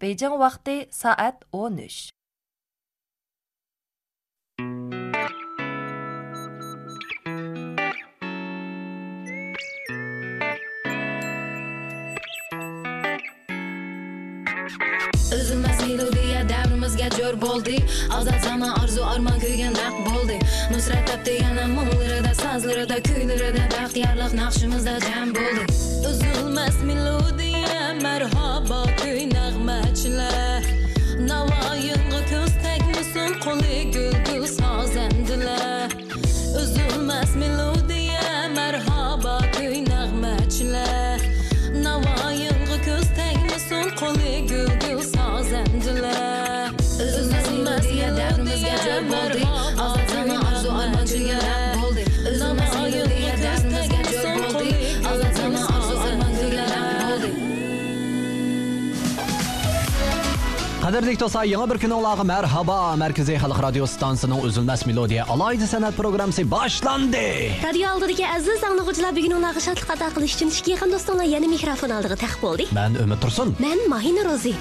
Бейжің вақты саат 13. Bo'ldi ozod zamon orzu armon kuygan naq bo'ldi nusrat topdi yana munglarida sozlarida kuylarida baxtiyorlik naqshimizda jam bo'ldi uzilmas melodiya marhabo kuy nag'machilar navoiyinga ko'z tegmasin qo'li gul gul sozandilar uzilmas melodiya Qadırlıq dosa yeni bir gün olağı mərhaba. Mərkəzi Xalq Radio Stansiyasının üzülməz melodiya alaydı sənət proqramı başlandı. Radio aldıdakı əziz dinləyicilər bu gün olağı şadlıq ata qilish üçün iki yaxın dostlarla yeni mikrofon aldığı təxmin olduq. Mən Ümid Tursun. Mən Mahina Rozi.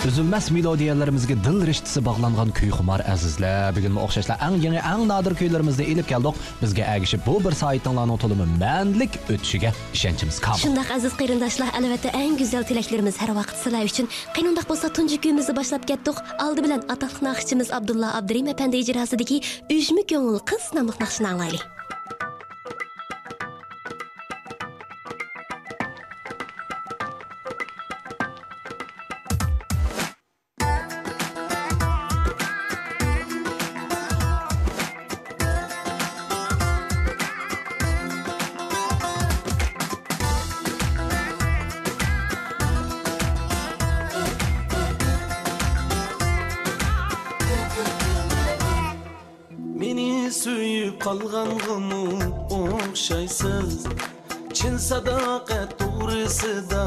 Üzülməz melodiyələrimizə dil riştisi bağlanğan kuyxumar əzizlər, bu gün oxşaşla ən yeni, ən nadir kuylarımızı elib gəldik. Bizə əgişib bu bir saytınlarının tulumu mənlik ötüşügə işəncimiz qaldı. Şundaq əziz qeyrindaşlar, əlbəttə ən gözəl tiləklərimiz hər vaxt sizlər üçün. Qeynundaq bolsa tuncu kuyumuzu başlap getdik. Aldı bilən atalıq naxçımız Abdulla Abdurim əpəndi icrasidəki Üjmü Göngül qız namlıq naxşını anlayalım. O'xshaysiz Chin sadoqat to'g'risida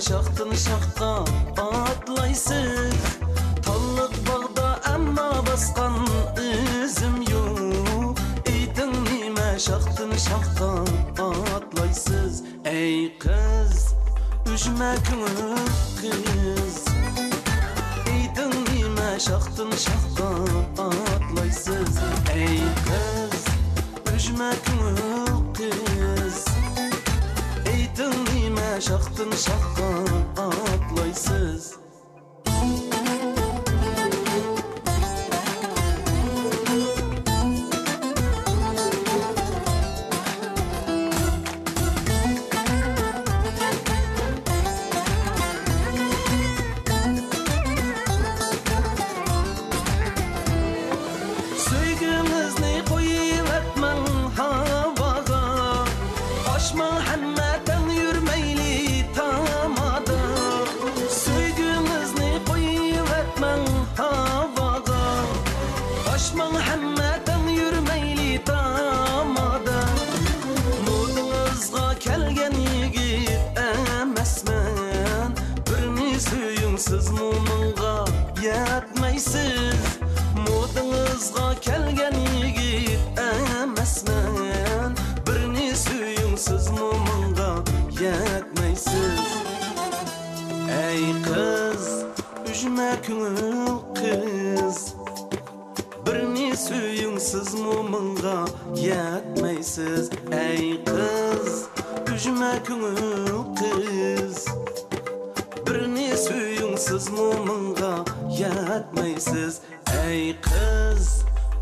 şaxtın şaxta atlaysı Tallık bağda amma baskan üzüm yok. Eytin nime şaxtın şaxta atlaysız. Ey kız, üşme künür sakın sakın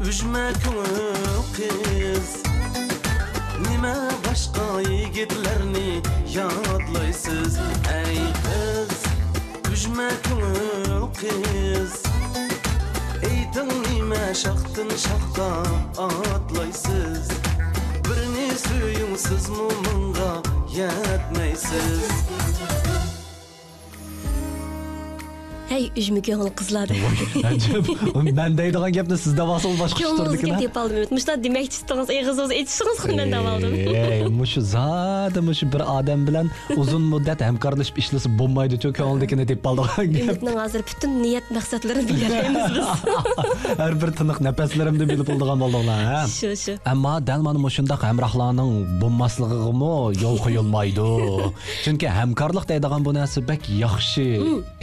Üzme ko'ngil qiz nima boshqa yigitlarni yodlaysiz ay qiz üzme ko'ngil qiz ayting nima shoqtin shoqqa otlaysiz birini suying sizmi mingga yetmaysiz әй жүмекең қызлады әжеп мәнде айтыған гепті сіз дап алсаңыз басқа көңіліңізге тиіп алдым мұшта демек түстіңіз иығыңыз етішіңіз ғой мен дап алдым мұшы заты мұшы бір адам білән ұзын мұддәт әмкарлашып ішлесіп болмайды тө көңілдікіне тиіп алдыған гепнің азыр бүтін ниет мақсатларын білерлейміз біз әрбір тынық нәпәслерімді біліп алдыған болдыңлар ә шу шу әмма дәл мана мұшындақ әмрахланың болмаслығығымы yol qo'yilmaydi chunki hamkorlik deydigan bu narsa bak yaxshi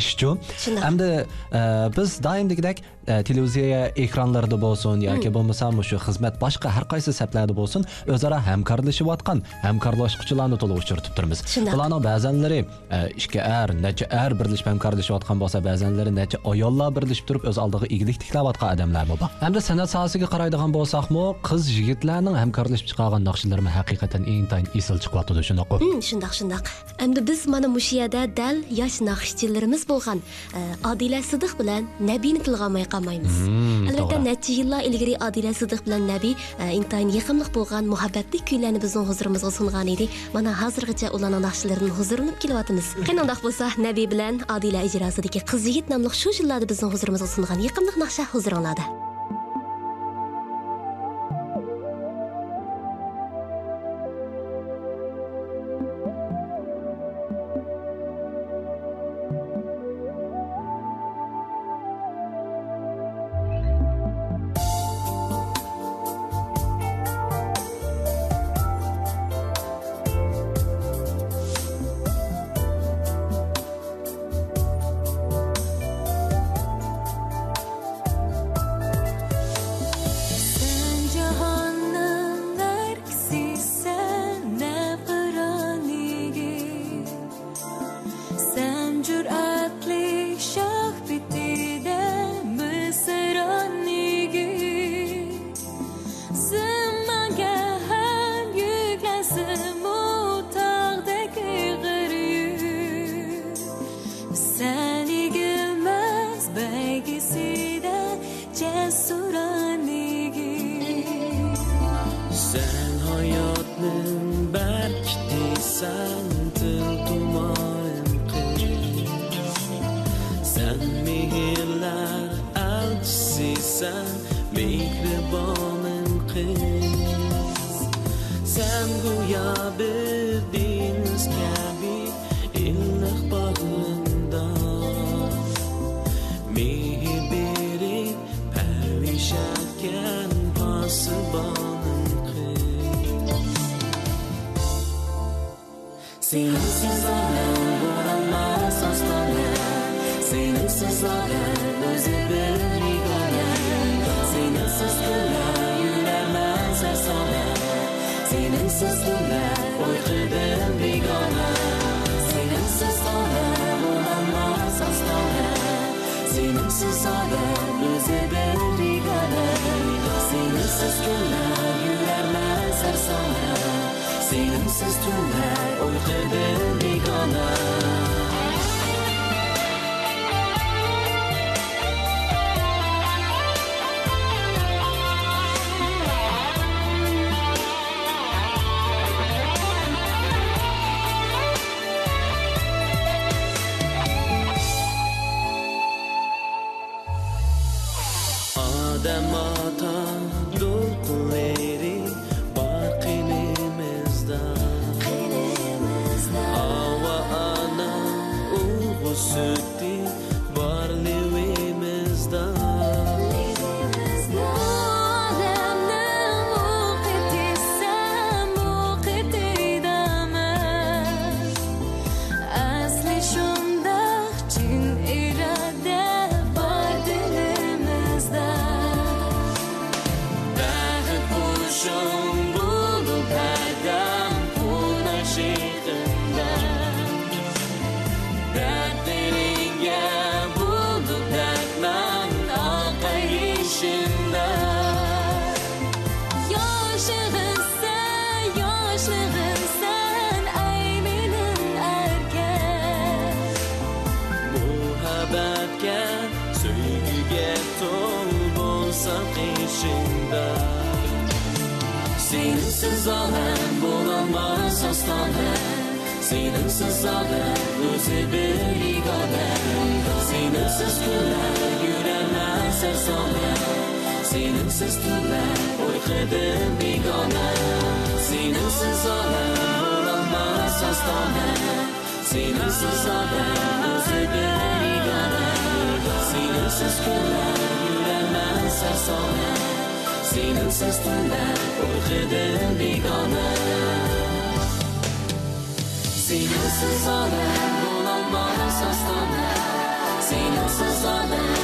ishchu Shundoq. Hamda biz doimdagidek televiziya ekranlarida bo'lsin yoki bo'lmasam shu xizmat boshqa har qaysi saplarda bo'lsin o'zaro hamkorlashayotgan hamkorlashuvchilarni to'liq uchratib turibmiz. Shundoq. Bularning ba'zanlari e, ishga ar, necha ar birlashib hamkorlashayotgan bo'lsa, ba'zanlari necha ayollar birlashib turib o'z oldiga igilik tiklayotgan odamlar bor. Hamda san'at sohasiga qaraydigan bo'lsakmi, qiz yigitlarning hamkorlashib chiqargan naqshlari haqiqatan intayin esil chiqyapti shunaqo. Hmm, shundoq shundoq. Endi biz mana mushu yerda dal yosh naqshchilarimiz bo'lgan e, Odila Sidiq bilan Nabini tilga камайбыз албетте нәче еллар илгери адилә сыдык белән нәби интайын якынлык болған мөхәббәтле көйләрне біздің хозурымызга сунган еді мана хәзергечә уларның нақшыларын хозурланып киләтәбез кыйнадак булса нәби белән адилә иҗрасыдагы кыз егет намлык шу елларда безнең хозурымызга сунган якынлык нақша хозурыңларда Sinensens tunne, ortebøen i Ghana. sesine Korkudum bigane Senin sızane Donanmadım sastane Senin sızane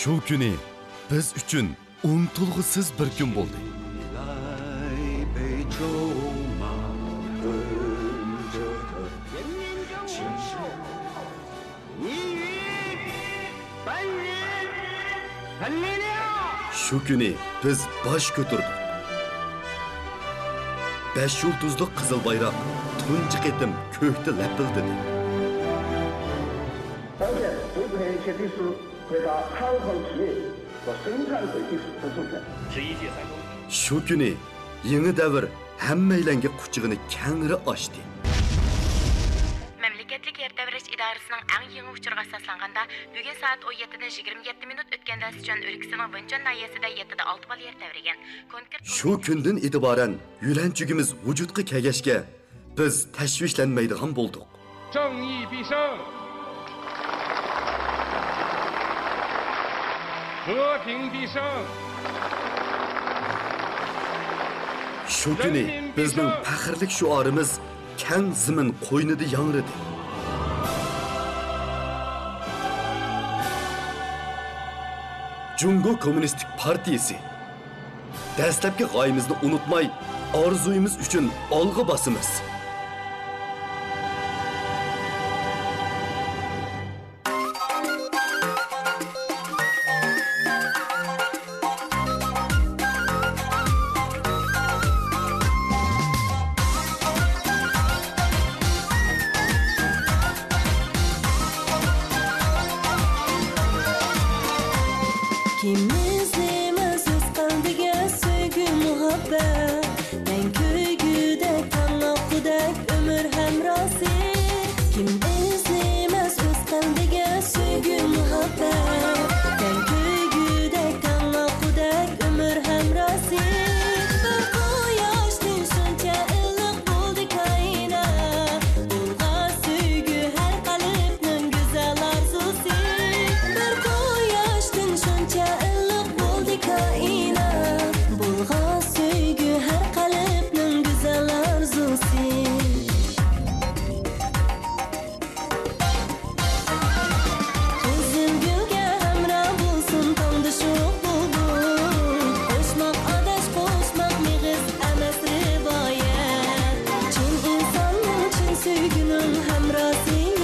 Шу күні біз үшін ұмтылғысыз бір күн болды. Шу күні біз баш көтердік Бәш жұлдызлық қызыл байрақ тұнжық етім көкті ләпілдіді. shu kuni yangi davr hammaylanga quchig'ini kangri ochdi. Mamlakatlik yer davlash idorasining eng yangi uchurga asoslanganda bugun soat 17 dan 27 minut o'tganda sichon o'lkasining vinchon nahiyasida 7 da 6 bal yer davragan shu kundan e'tiboran yulanchugimiz vujudga kelgashga biz tashvishlanmaydigan bo'ldik. 正义必胜 shu kuni bizning faxrlik shiorimiz kang zimin qo'ynida yangradi jungo kommunistik partiyasi dastlabki g'oyamizni unutmay orzuyimiz uchun olg'a bosimiz. I'm hamrasin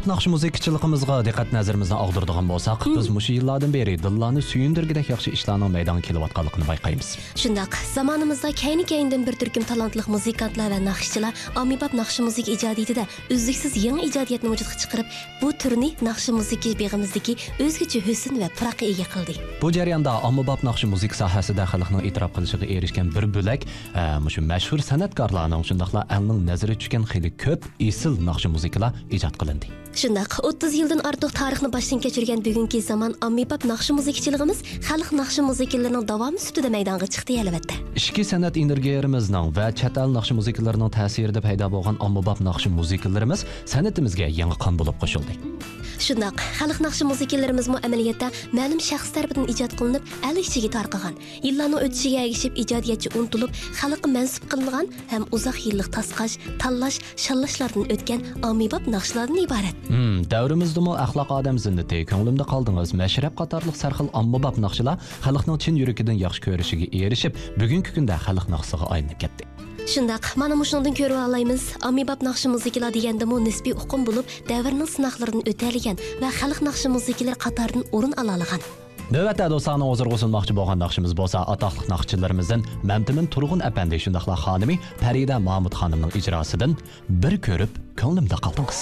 ommabop naqsh muzikachiligimizga diqqat nazarimizni og'dirdigan bo'lsak biz mushu yillardan beri dillarni suyundirgidek yaxshi ishlarning maydonga kelayotganligini bayqaymiz. Shundoq zamonimizda kayni kayindan bir turkum talantli muzikantlar va naqshchilar ommabop naqsh muzika ijodiyatida uzluksiz yangi ijodiyatni vujudga chiqarib bu turni naqsh muzika beg'imizdagi o'zgacha husn va puraqqa ega qildi. Bu jarayonda ommabop naqsh muzika sohasida xalqning e'tirof qilishiga erishgan bir bo'lak e, mushu mashhur san'atkorlarning shundoqla elning nazari tushgan xili ko'p esil naqsh muzikalar ijod qilindi shundoq 30 yildan ortiq tarixni boshdan kechirgan bugungi zamon ommabop naqsh muzikachiligimiz xalq naqsh muzikalarining davomi sifatida maydonga chiqdi albatta. Ichki san'at energiyalarimizning va chet el naqsh muzikalarining ta'sirida paydo bo'lgan ommabop naqsh muzikalarimiz san'atimizga yangi qon bo'lib qo'shildi. Shundoq xalq naqshi muzikalarimiz amaliyotda ma'lum shaxs tarafidan ijod qilinib el ichiga tarqagan. Yillarni o'tishiga ergishib ijodiyatchi unutilib xalqqa mansub qilingan ham uzoq yillik tasqash tanlash shallashlardan o'tgan ommabop naqshlardan iborat. Hmm, davrimizdami axloq odam zinnati ko'nglimda qoldingiz mashrab qatorliq sarxil ommabop naqshlar xalqning chin yuragidan yaxshi ko'rishiga erishib bugungi kunda xalq naqsiga aylanib ketdi. Shundoq mana mushundan ko'rib olamiz ommabop naqshi muzikalar degandami nisbiy uqum bo'lib davrning sinoqlaridan o'taligan va xalq naqshi muzikalar qatoridan o'rin ololgan navbatda do'stlarni dostlarına huzurğa bo'lgan naqshimiz bolsa atoqli naqşçılarımızın mamtimin turg'un apandi shundoqla xonimi Pərida Mahmud xonimning ijrosidan bir ko'rib ko'nglimda qoldingiz.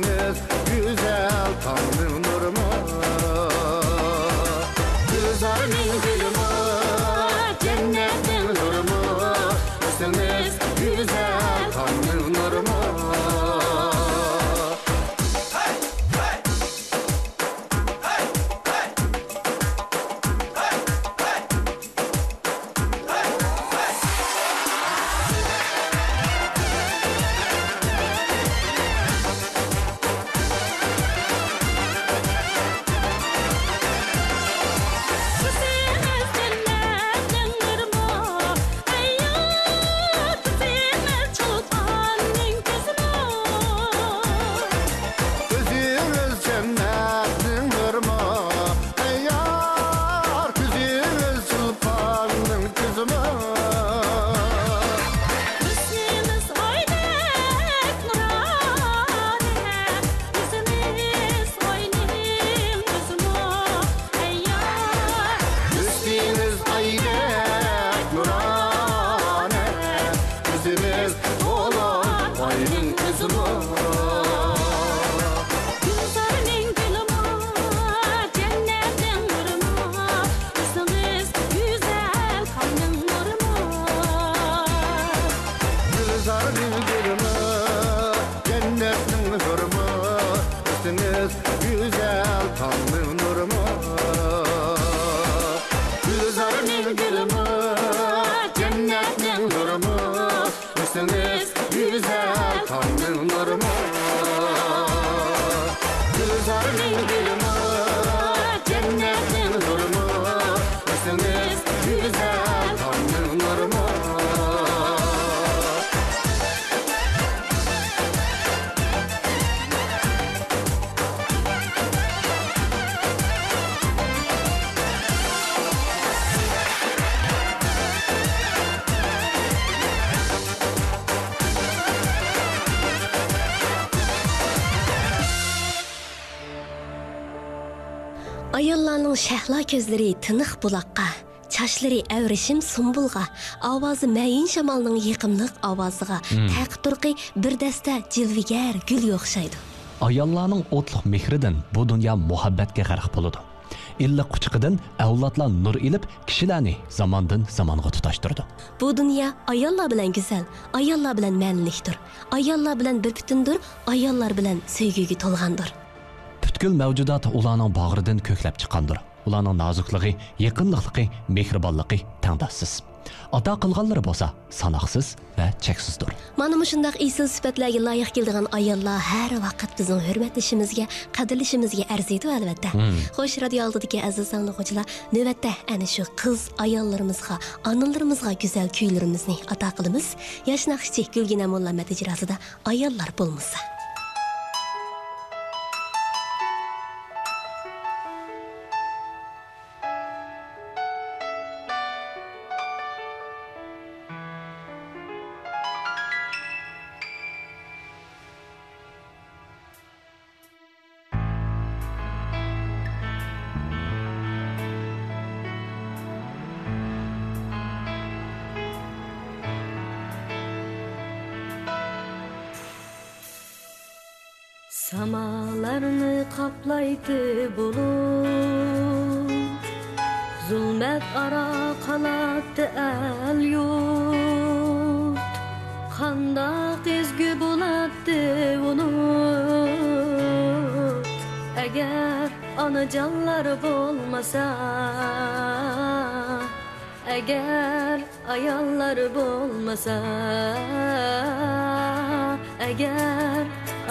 Güzel tanrım. Ko'zlari tiniq buloqqa, chochlari avrishim sumbulg'a, ovozi mayin shamolning yiqimliq ovoziga, Hmm. taqi turqi bir dasta jilvigar gul o'xshaydi. ayollarning o'tliq mehridan bu dunyo muhabbatga g'arq bo'ladi illiq quchiqidan avlodlar nur ilib kishilarni zamondan zamonga tutashtirdi Bu dunyo ayollar bilan go'zal, ayollar bilan ma'nilikdir. Ayollar bilan bir butundir, ayollar bilan sevgiga to'lgandir. butkul mavjudot ularning bag'ridan ko'klab chiqqandir ularning nozikligi yaqinliqligi mehribonligi tangdossiz ato qilganlari bo'lsa sanoqsiz va cheksizdir Mana mushundaq isil sifatlarga loyiq keladigan ayollar har vaqt bizning hurmatlashimizga, qadrlashimizga arziydi albatta. Hmm. Xo'sh, radio oldidagi aziz anglovchilar, navbatda ana shu qiz ayollarimizga, onalarimizga go'zal kuylarimizni ato qilamiz. Yosh naqshchi Gulgina ijrosida ayollar bo'lmasa. Samolarni qoplaydi bulut zulmat aro qalatdi al yurt. Qandaq ezgu bo'ladi unut. Agar onajonlar bo'lmasa Agar ayollar bo'lmasa Agar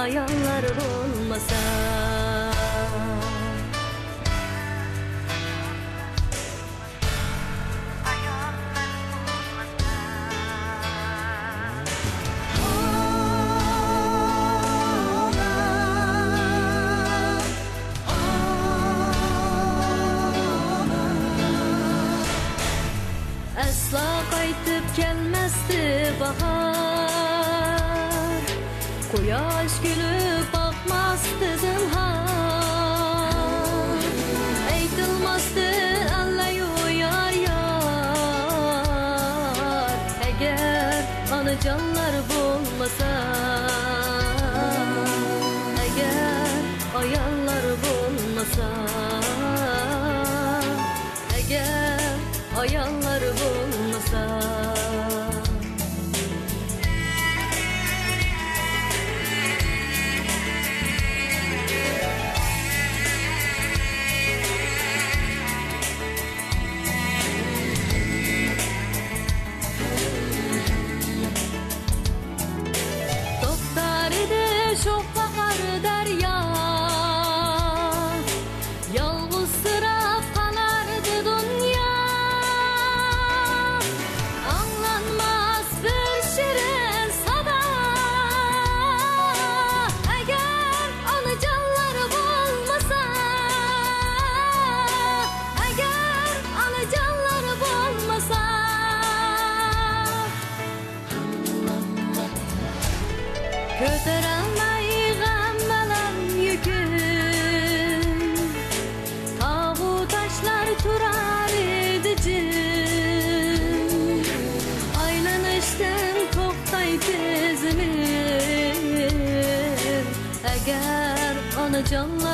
hayallerin olmasa. Koyu aşk gülü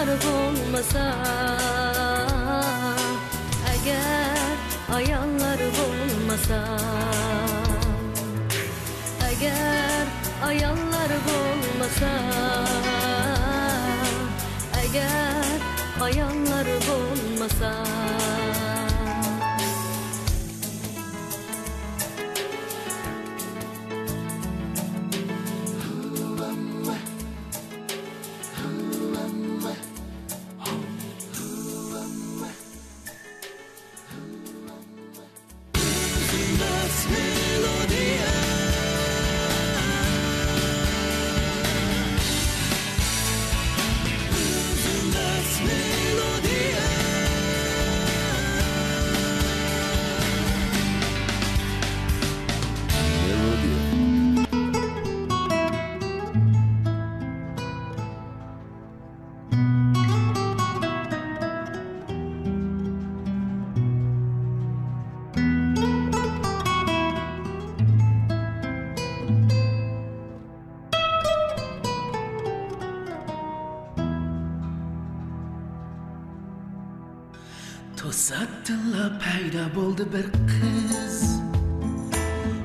Agar bo'lmasa agar ayollar bo'lmasa agar ayollar bo'lmasa agar ayollar bo'lmasa to'satdinla paydo bo'ldi bir qiz.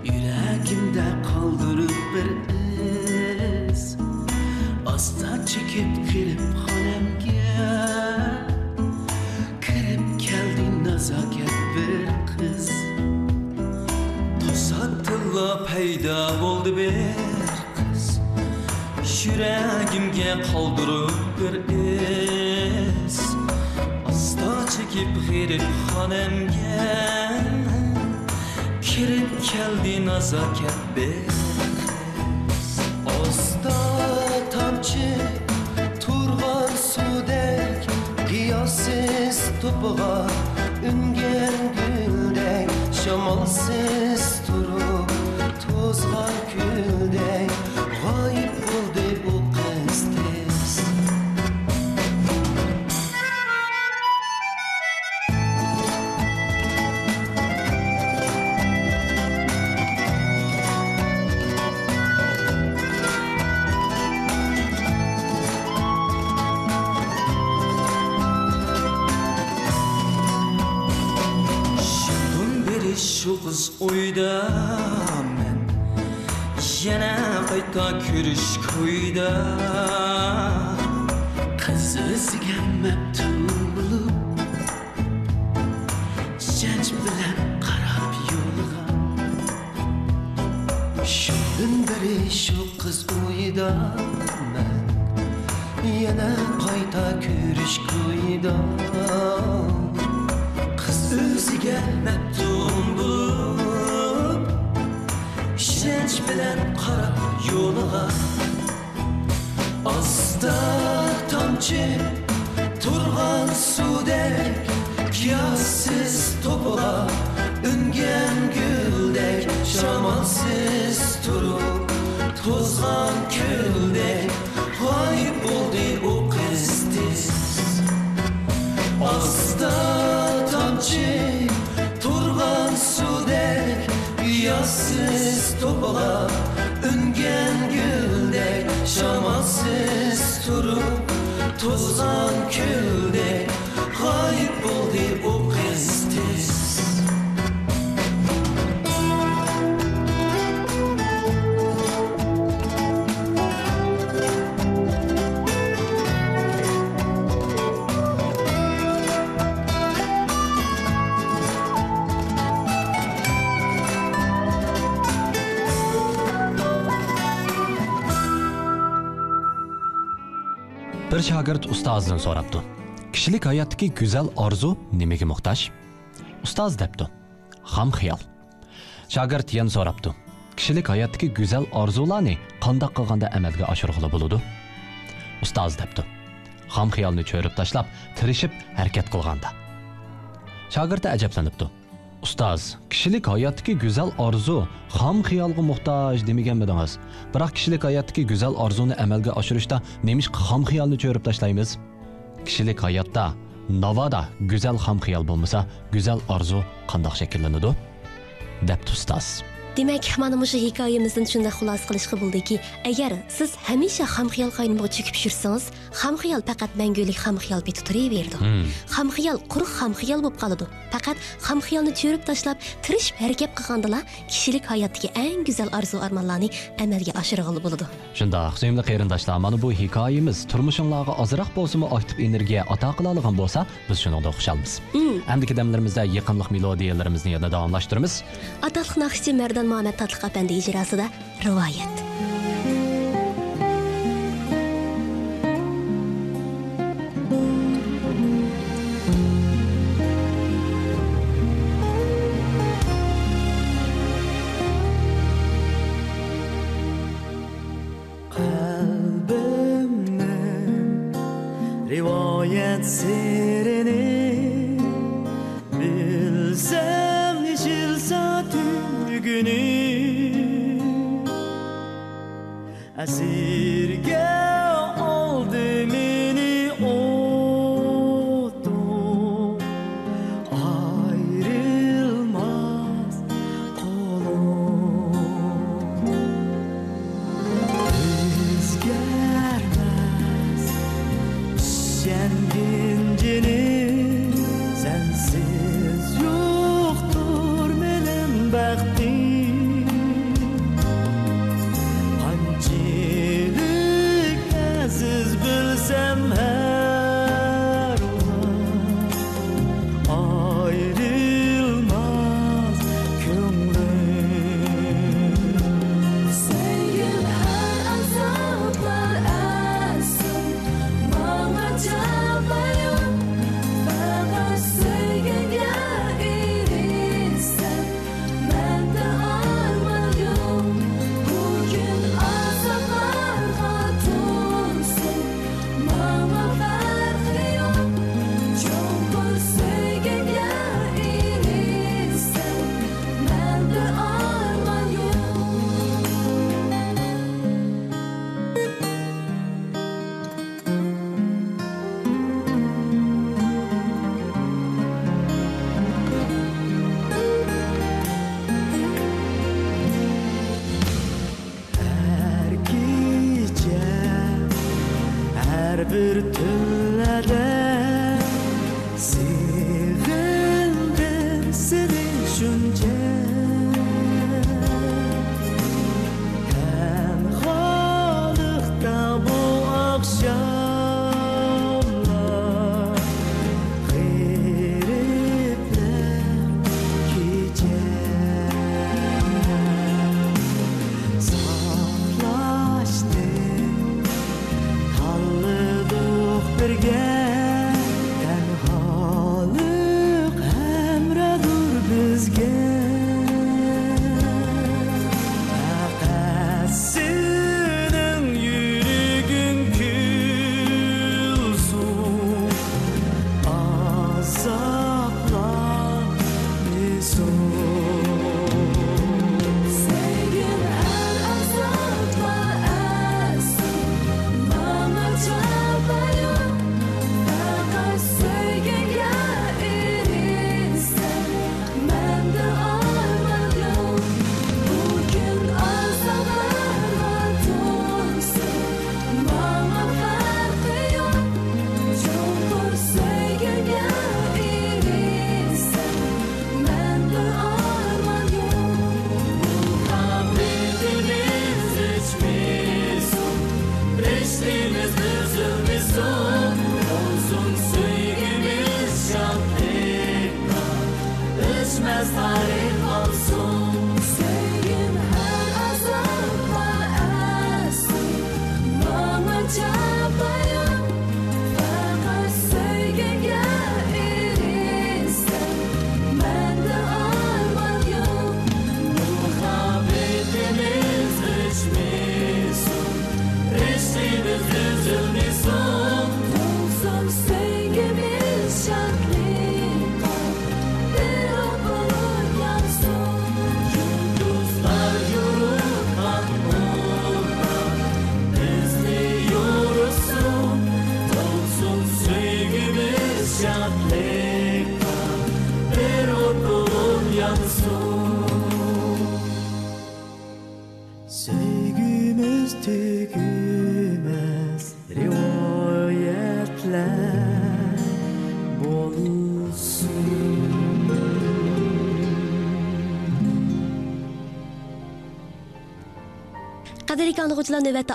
Yuragimda qoldirib bir iz. Asta chekib kelib xonamga. Kirib keldi nazokat bir qiz. To'satdinla paydo bo'ldi bir qiz. Yuragimga qoldirib bir Çekip girip xonamga Kirib keldi nazokat bir Osta tomchi turg'on suvdek Qiyossiz to'pig'a ungan guldek Shamolsiz turib to'zg'on kuldek Damda tamçı Turhan sudek Kiyassız topola Üngen güldek Şamansız turu Tozlan küldek Hayip oldu o kestiz Azda tamçı Turhan sudek Kiyassız topola Üngen güldek şamansız turu Tozan küldek Hayıp buldu o kızdı bir shogird ustozidan so'rabdi. Kishilik hayotdagi go'zal orzu nimaga muhtoj? Ustoz debdi. Ham xiyol. Shogird yana so'rabdi. Kishilik hayotdagi go'zal orzularni qandoq qilganda amalga oshirg'ili bo'ladi ustoz debdi. Ham xiyolni cho'rib tashlab tirishib harakat qilganda. Shogird ajablanibdi. ustoz kishilik hayotdagi go'zal orzu xom xiyolga muhtoj demaganmidingiz biroq kishilik hayotdagi go'zal orzuni amalga oshirishda nemishqa xom xiyolni cho'rib tashlaymiz? Kishilik hayotda navoda go'zal xom xiyol bo'lmasa go'zal orzu qandoq shakllanadi? Debdi ustoz demak mana shu hikoyamizni shunday xulosa qilishga bo'ldiki agar siz hamisha xomxiyol qaynimog'i chekib yursangiz hamxiyol faqat mangulik hamxiyol etib turaverdi. Hmm. Hamxiyol quruq hamxiyol bo'lib qoladi. Faqat hamxiyolni cho'rib tashlab tirishib harakat qilgandala kishilik hayotdagi eng go'zal orzu armonlarni amalga oshirg'ili bo'ladi. Shundoq sevimli qarindoshlar mana bu hikoyamiz turmushinglarga ozroq bo'lsinmi aktiv energiya ato qiladigan bo'lsa biz shuningda xushalmiz hmm. amdiki damlarimizda yaqinliq melodiyalarimizni yana davomlashtiramiz. Ataliq naqshchi mardon muhammad tatliq apandi ijrosida rivoyat.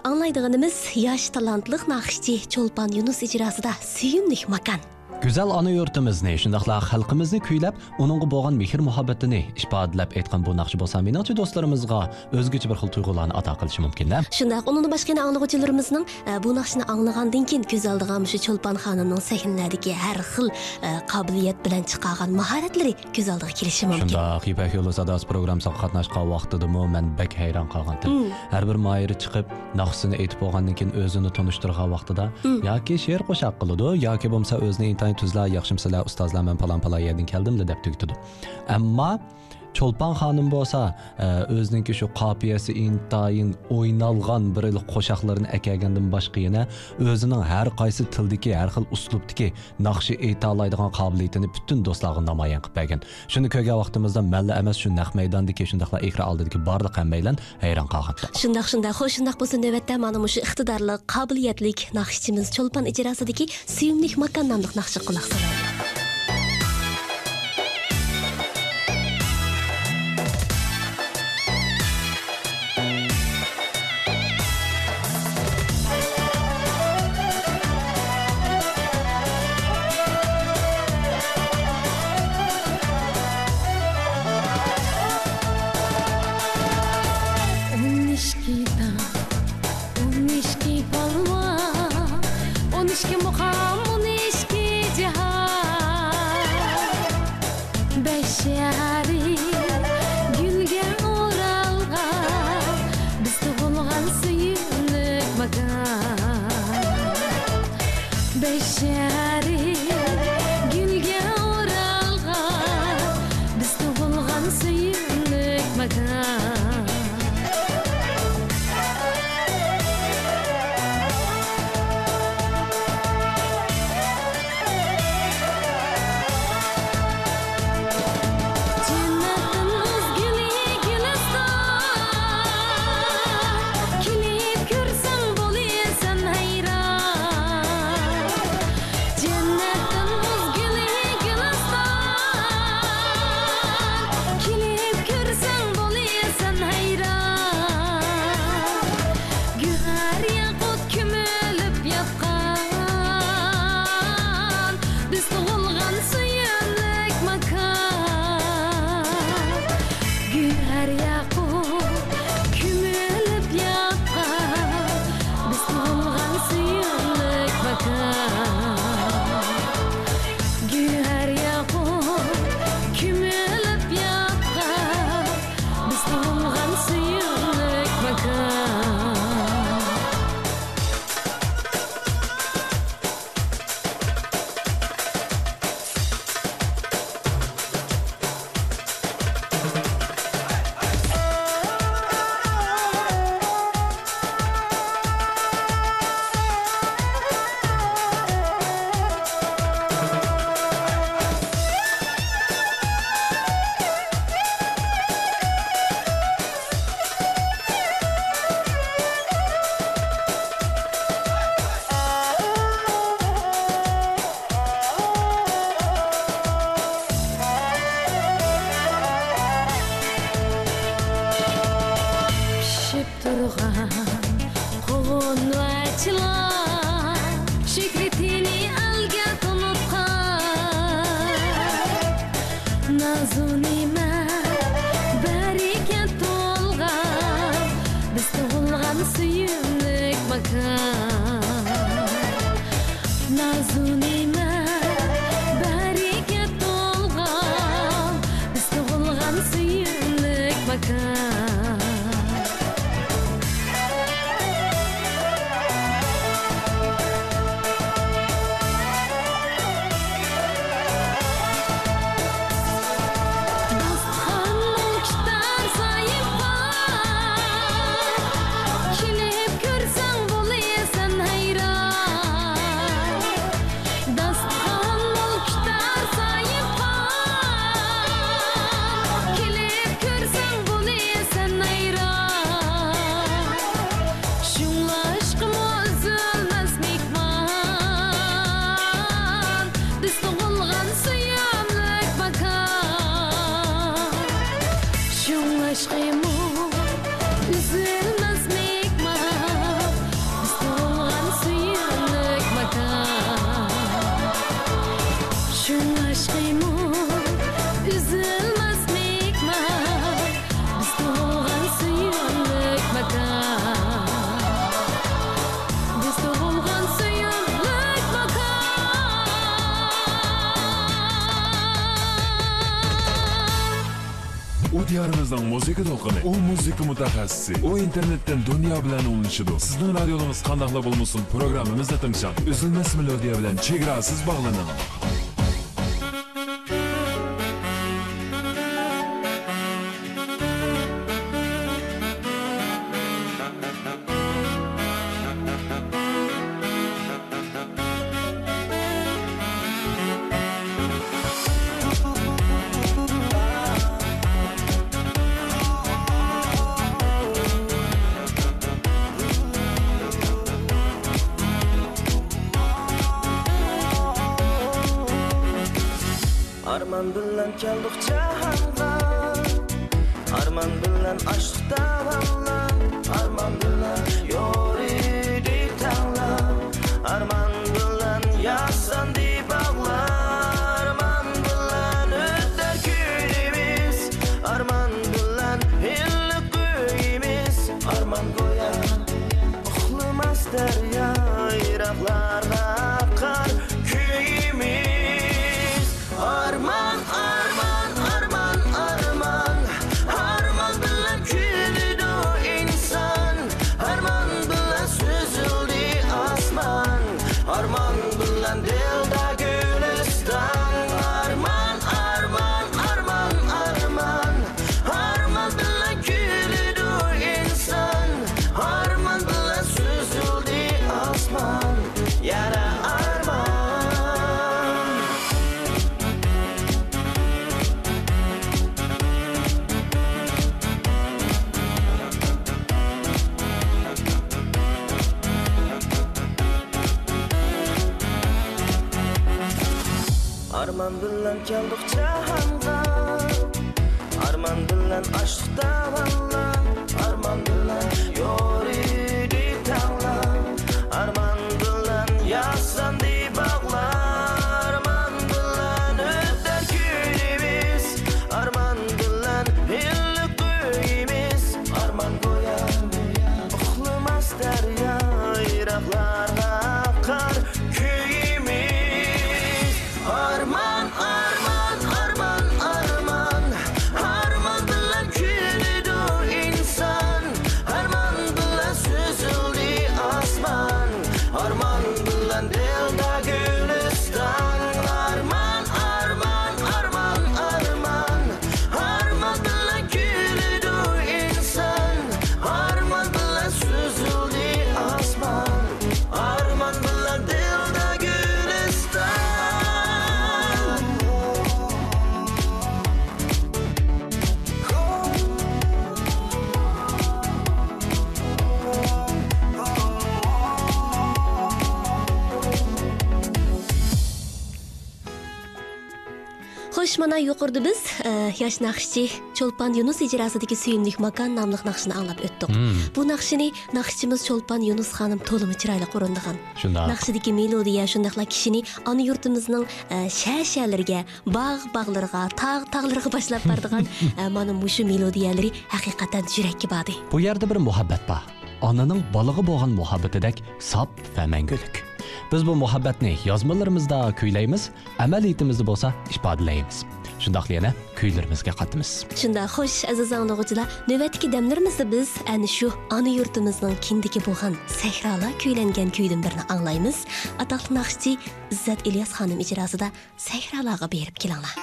аңлайдығынымыз яш талантлық нақышчы Чолпан Юнус ижрасыда сүйімлік макан. Güzel ana yurtimizni, shundaqla xalqimizni kuylab, uningga bo'lgan mehr muhabbatini ifodalab aytgan bu naqshi bo'lsa, meningcha do'stlarimizga o'zgacha bir xil tuyg'ularni ato qilishi mumkin-da. Shundaq, onun başqa anlıqçılarımızның e, bu naqshni anlagandan keyin ko'z oldiga shu Çolpan xonimning sahnalaridagi har xil e, qobiliyat bilan chiqargan mahoratlari ko'z oldiga kelishi mumkin. Shunda Ipak yo'li sadosi programmasiga qatnashgan vaqtidami men bak hayron qolgandim. Hmm. Har bir moyiri chiqib, naqsini aytib bo'lgandan keyin o'zini tunishtirgan vaqtida Hmm. yoki she'r qo'shaq qiladi, yoki bo'lmasa o'zini tuzlar, yaxshimsizlar ustozlar men palon palon yerdan keldim deb tugtidi. Ammo Çolpan xonim bo'lsa, e, shu qopiyasi intayin o'ynalgan bir il qo'shoqlarini akagandan boshqa yana o'zining har qaysi tildagi har xil uslubdagi naqshi ayta qobiliyatini butun do'stlarga namoyon qilib bergan. Shuni ko'rgan vaqtimizda malla emas shu naq maydondagi shundaqla ekran oldidagi barliq hammaylar hayron qolgan Shundaq shundaq xo'sh shundaq bo'lsa navbatda mana shu iqtidorli, qobiliyatli naqshchimiz Çolpan ijrosidagi suyumlik makan nomli naqshga quloq solaylik. Mutaxassisi. U internetdan dunyo bilan unishidu sizning radioningiz qandoqla bo'lmasin programmamizni tingshang uzilmas melodiya bilan chegarasiz bog'laning mana yuqorida biz e, yosh naqshchi Cho'lpon Yunus ijrosidagi suyimlik makon nomli naqshni anglab o'tdik. Hmm. Bu naqshini naqshchimiz Cho'lpon Yunus xonim to'limi chiroyli qo'rindigan. Shundoq. Naqshidagi melodiya shundaqla kishini ona yurtimizning e, shah-shahlariga, bog' bog'lariga, tog' tog'lariga boshlab bordigan e, mana mushu melodiyalari haqiqatan yurakka bodi. Bu yerda bir muhabbat bor. Onaning bolaga bo'lgan muhabbatidek sop va mangulik. Biz bu muhabbatni yozmalarimizda kuylaymiz, amaliyatimizda bo'lsa ifodalaymiz. Shundoqli yana kuylarimizga qatimiz. Shunda xo'sh aziz anglovchilar, navbatdagi damlarimizda biz ana shu ona yurtimizning kindigi bo'lgan sahrolar kuylangan kuydan birini anglaymiz. Atoqli naqshchi Izzat Ilyos xonim ijrosida sahrolarga berib kelinglar.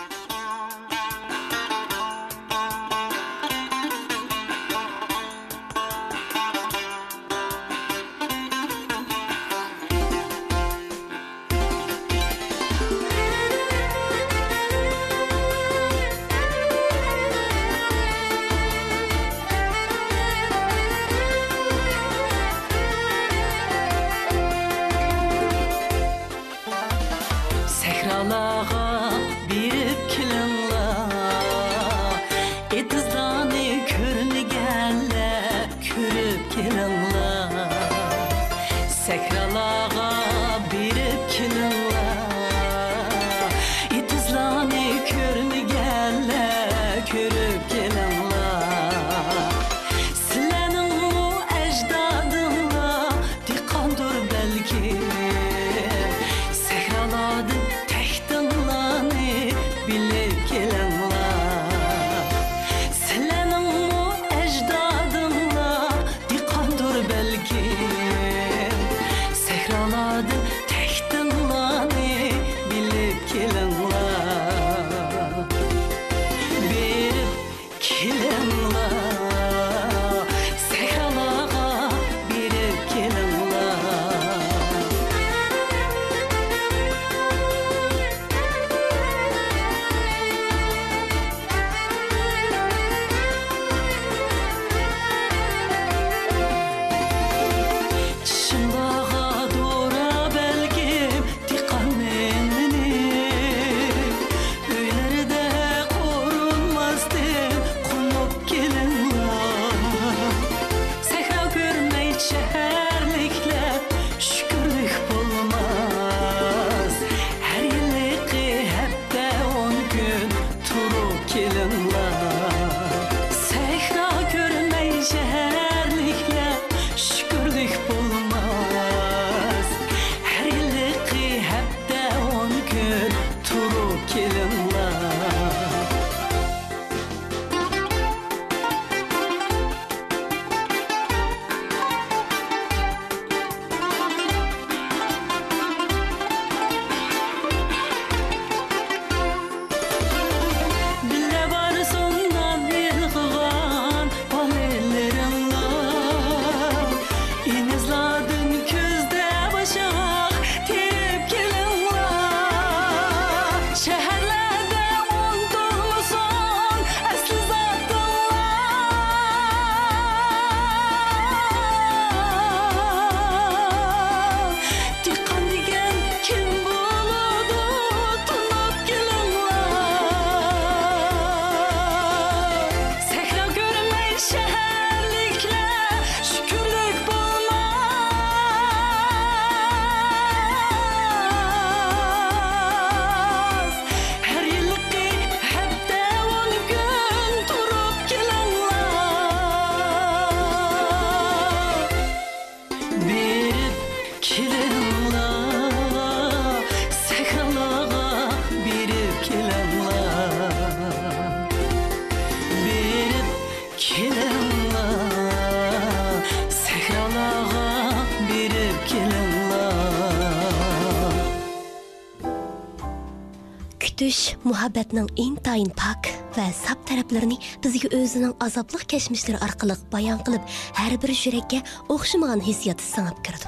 Muhabbatning intayin pok va sab taraflarini bizga o'zining azobli kashmishlari orqali bayon qilib har bir yurakka o'xshamagan hissiyot singib kirdi.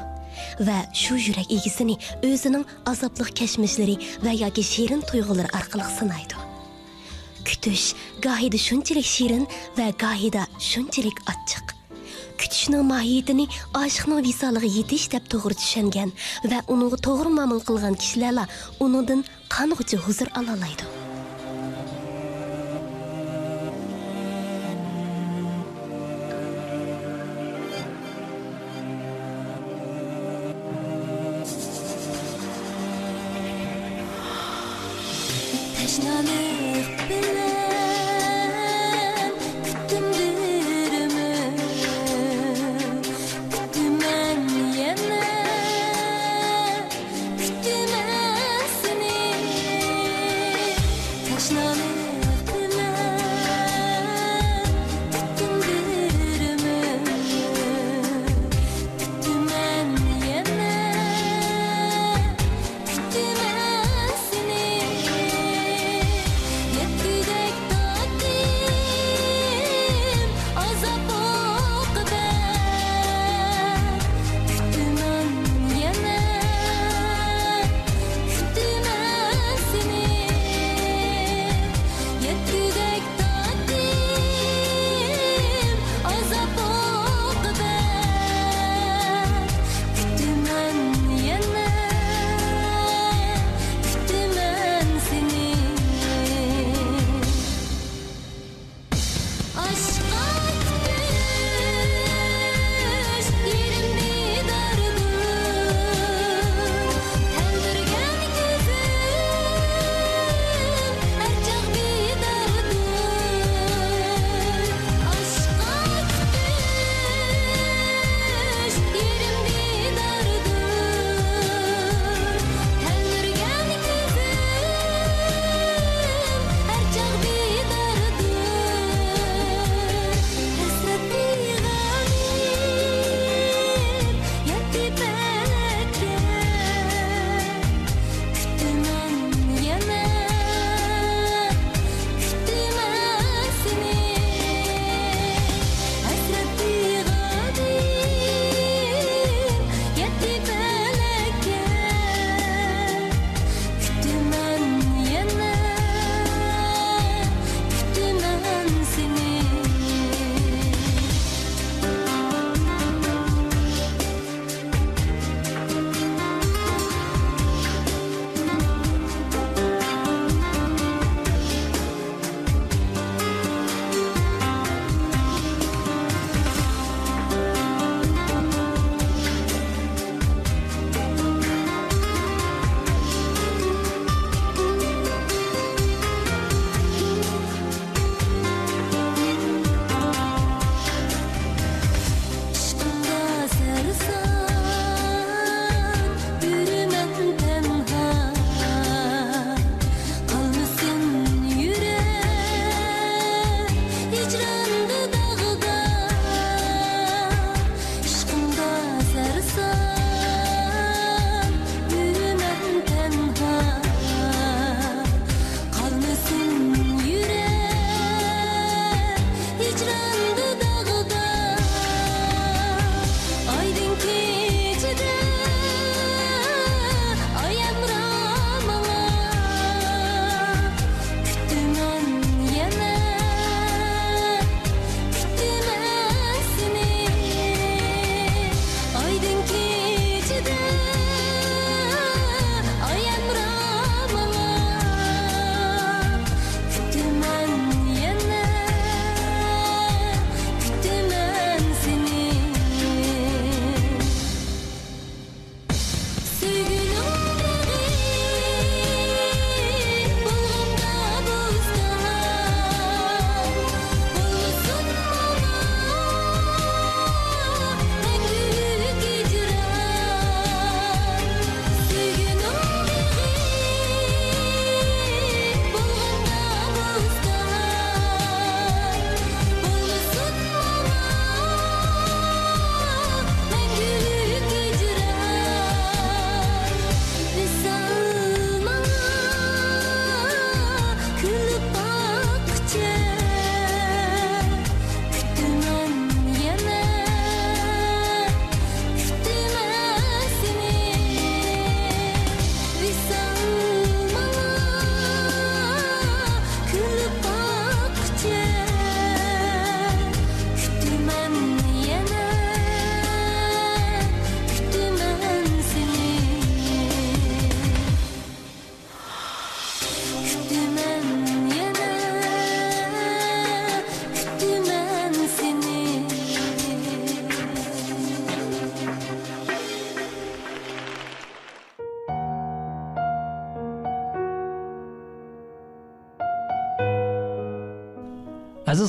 Va shu yurak egisini o'zining azobli kashmishlari va yoki shirin tuyg'ulari orqali sinaydi. Kutish gohida shunchalik shirin va gohida shunchalik achchiq kutishning mohiyatini oshiqning visoliga yetish deb to'g'ri tushungan va uni to'g'ri ma'mul qilgan kishilarla unidan qang'ucha huzur ololaydi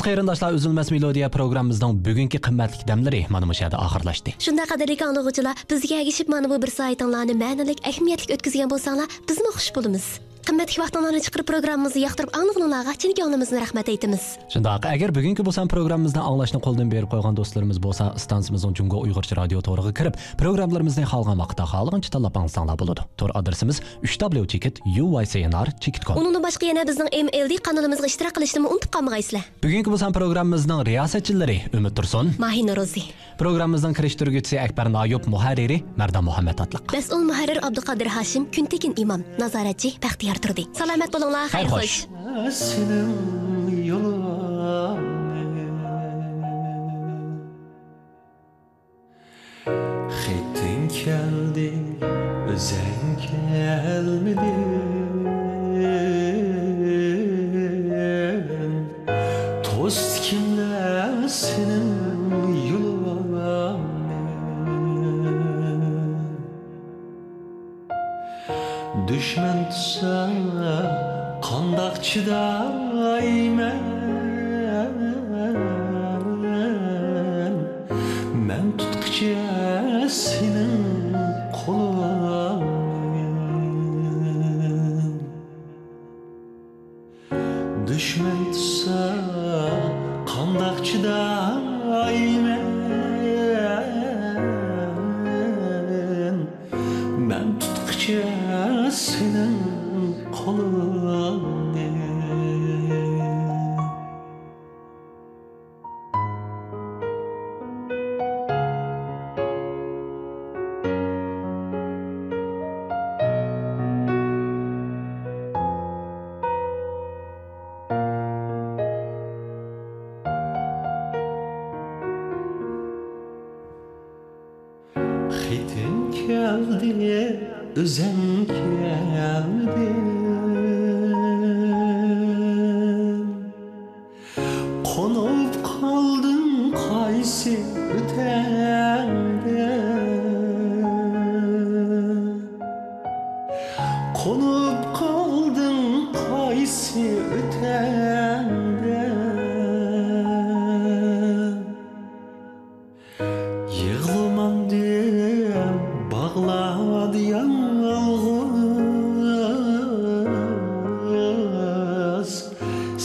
qarindoshlar, Uzilmas melodiya programmamizning bugungi qimmatli damlari mana bu yerda oxirlashdi. Shunda qadrli anglag'uvchilar, bizga ergishib mana bu bir soatinglarni ma'nalik, ahamiyatli o'tkazgan bo'lsanglar, bizmi xush bo'lamiz. Qimmatli vaqtinglarni chiqarib programmamizni yoqtirib anglag'unlarga chin ko'nglimizni rahmat aytamiz. Shundoq, agar bugungi bo'lsan programmamizni anglashni qo'ldan berib qo'ygan do'stlarimiz bo'lsa, stansiyamizning Jungo Uyg'urcha radio to'riga kirib, programmalarimizni xohlagan vaqtda xohlagancha tanlab olsanglar bo'ladi. Tor adresimiz 3w.uycnr.com. Undan boshqa yana bizning MLD kanalimizga ishtirok qilishni unutib qolmaysizlar. Bugungi bo'lsan programmamizning riyosatchilari Umid Tursun, Mahina Rozi, programmamizning kirishtiruvchisi Akbar Noyub, muharriri Mardan Muhammad Atliq. mas'ul muharrir Abduqodir Hashim, Kuntekin imom, nazoratchi Baxtiyor turdi salomat bo'linglar xayr xo'sh xeting keldi o'zang kelmedin do'st kimlar senin düşman tutsa Akçı'dan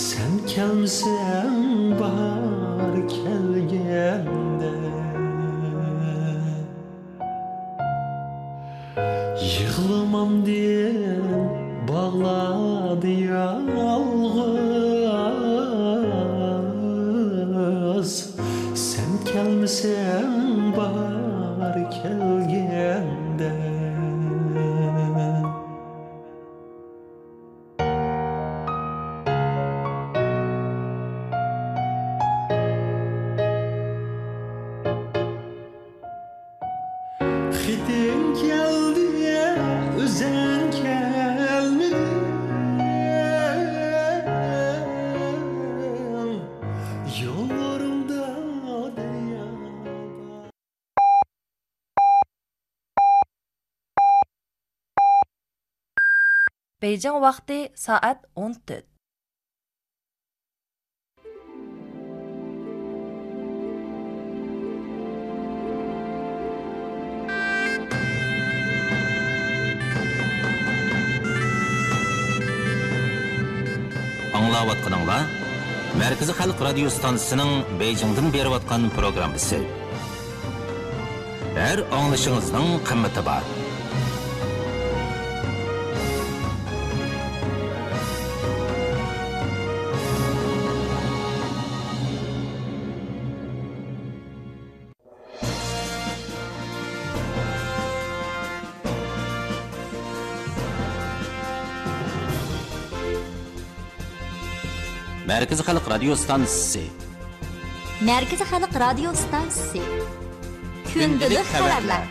Sen gelmesen bahar kelgende Yığılmam diye bağladı yalnız Sen gelmesen Бейжің вақты саат 14. аңлаватқаныңла Мәркізі халық радио станциясының Бейжіңден беріп атқан программасы. Әр аңлышыңыздың қымметі бар. Мәркізі халық радио станциясы. Мәркізі халық радио станциясы. Күнділік хабарлар.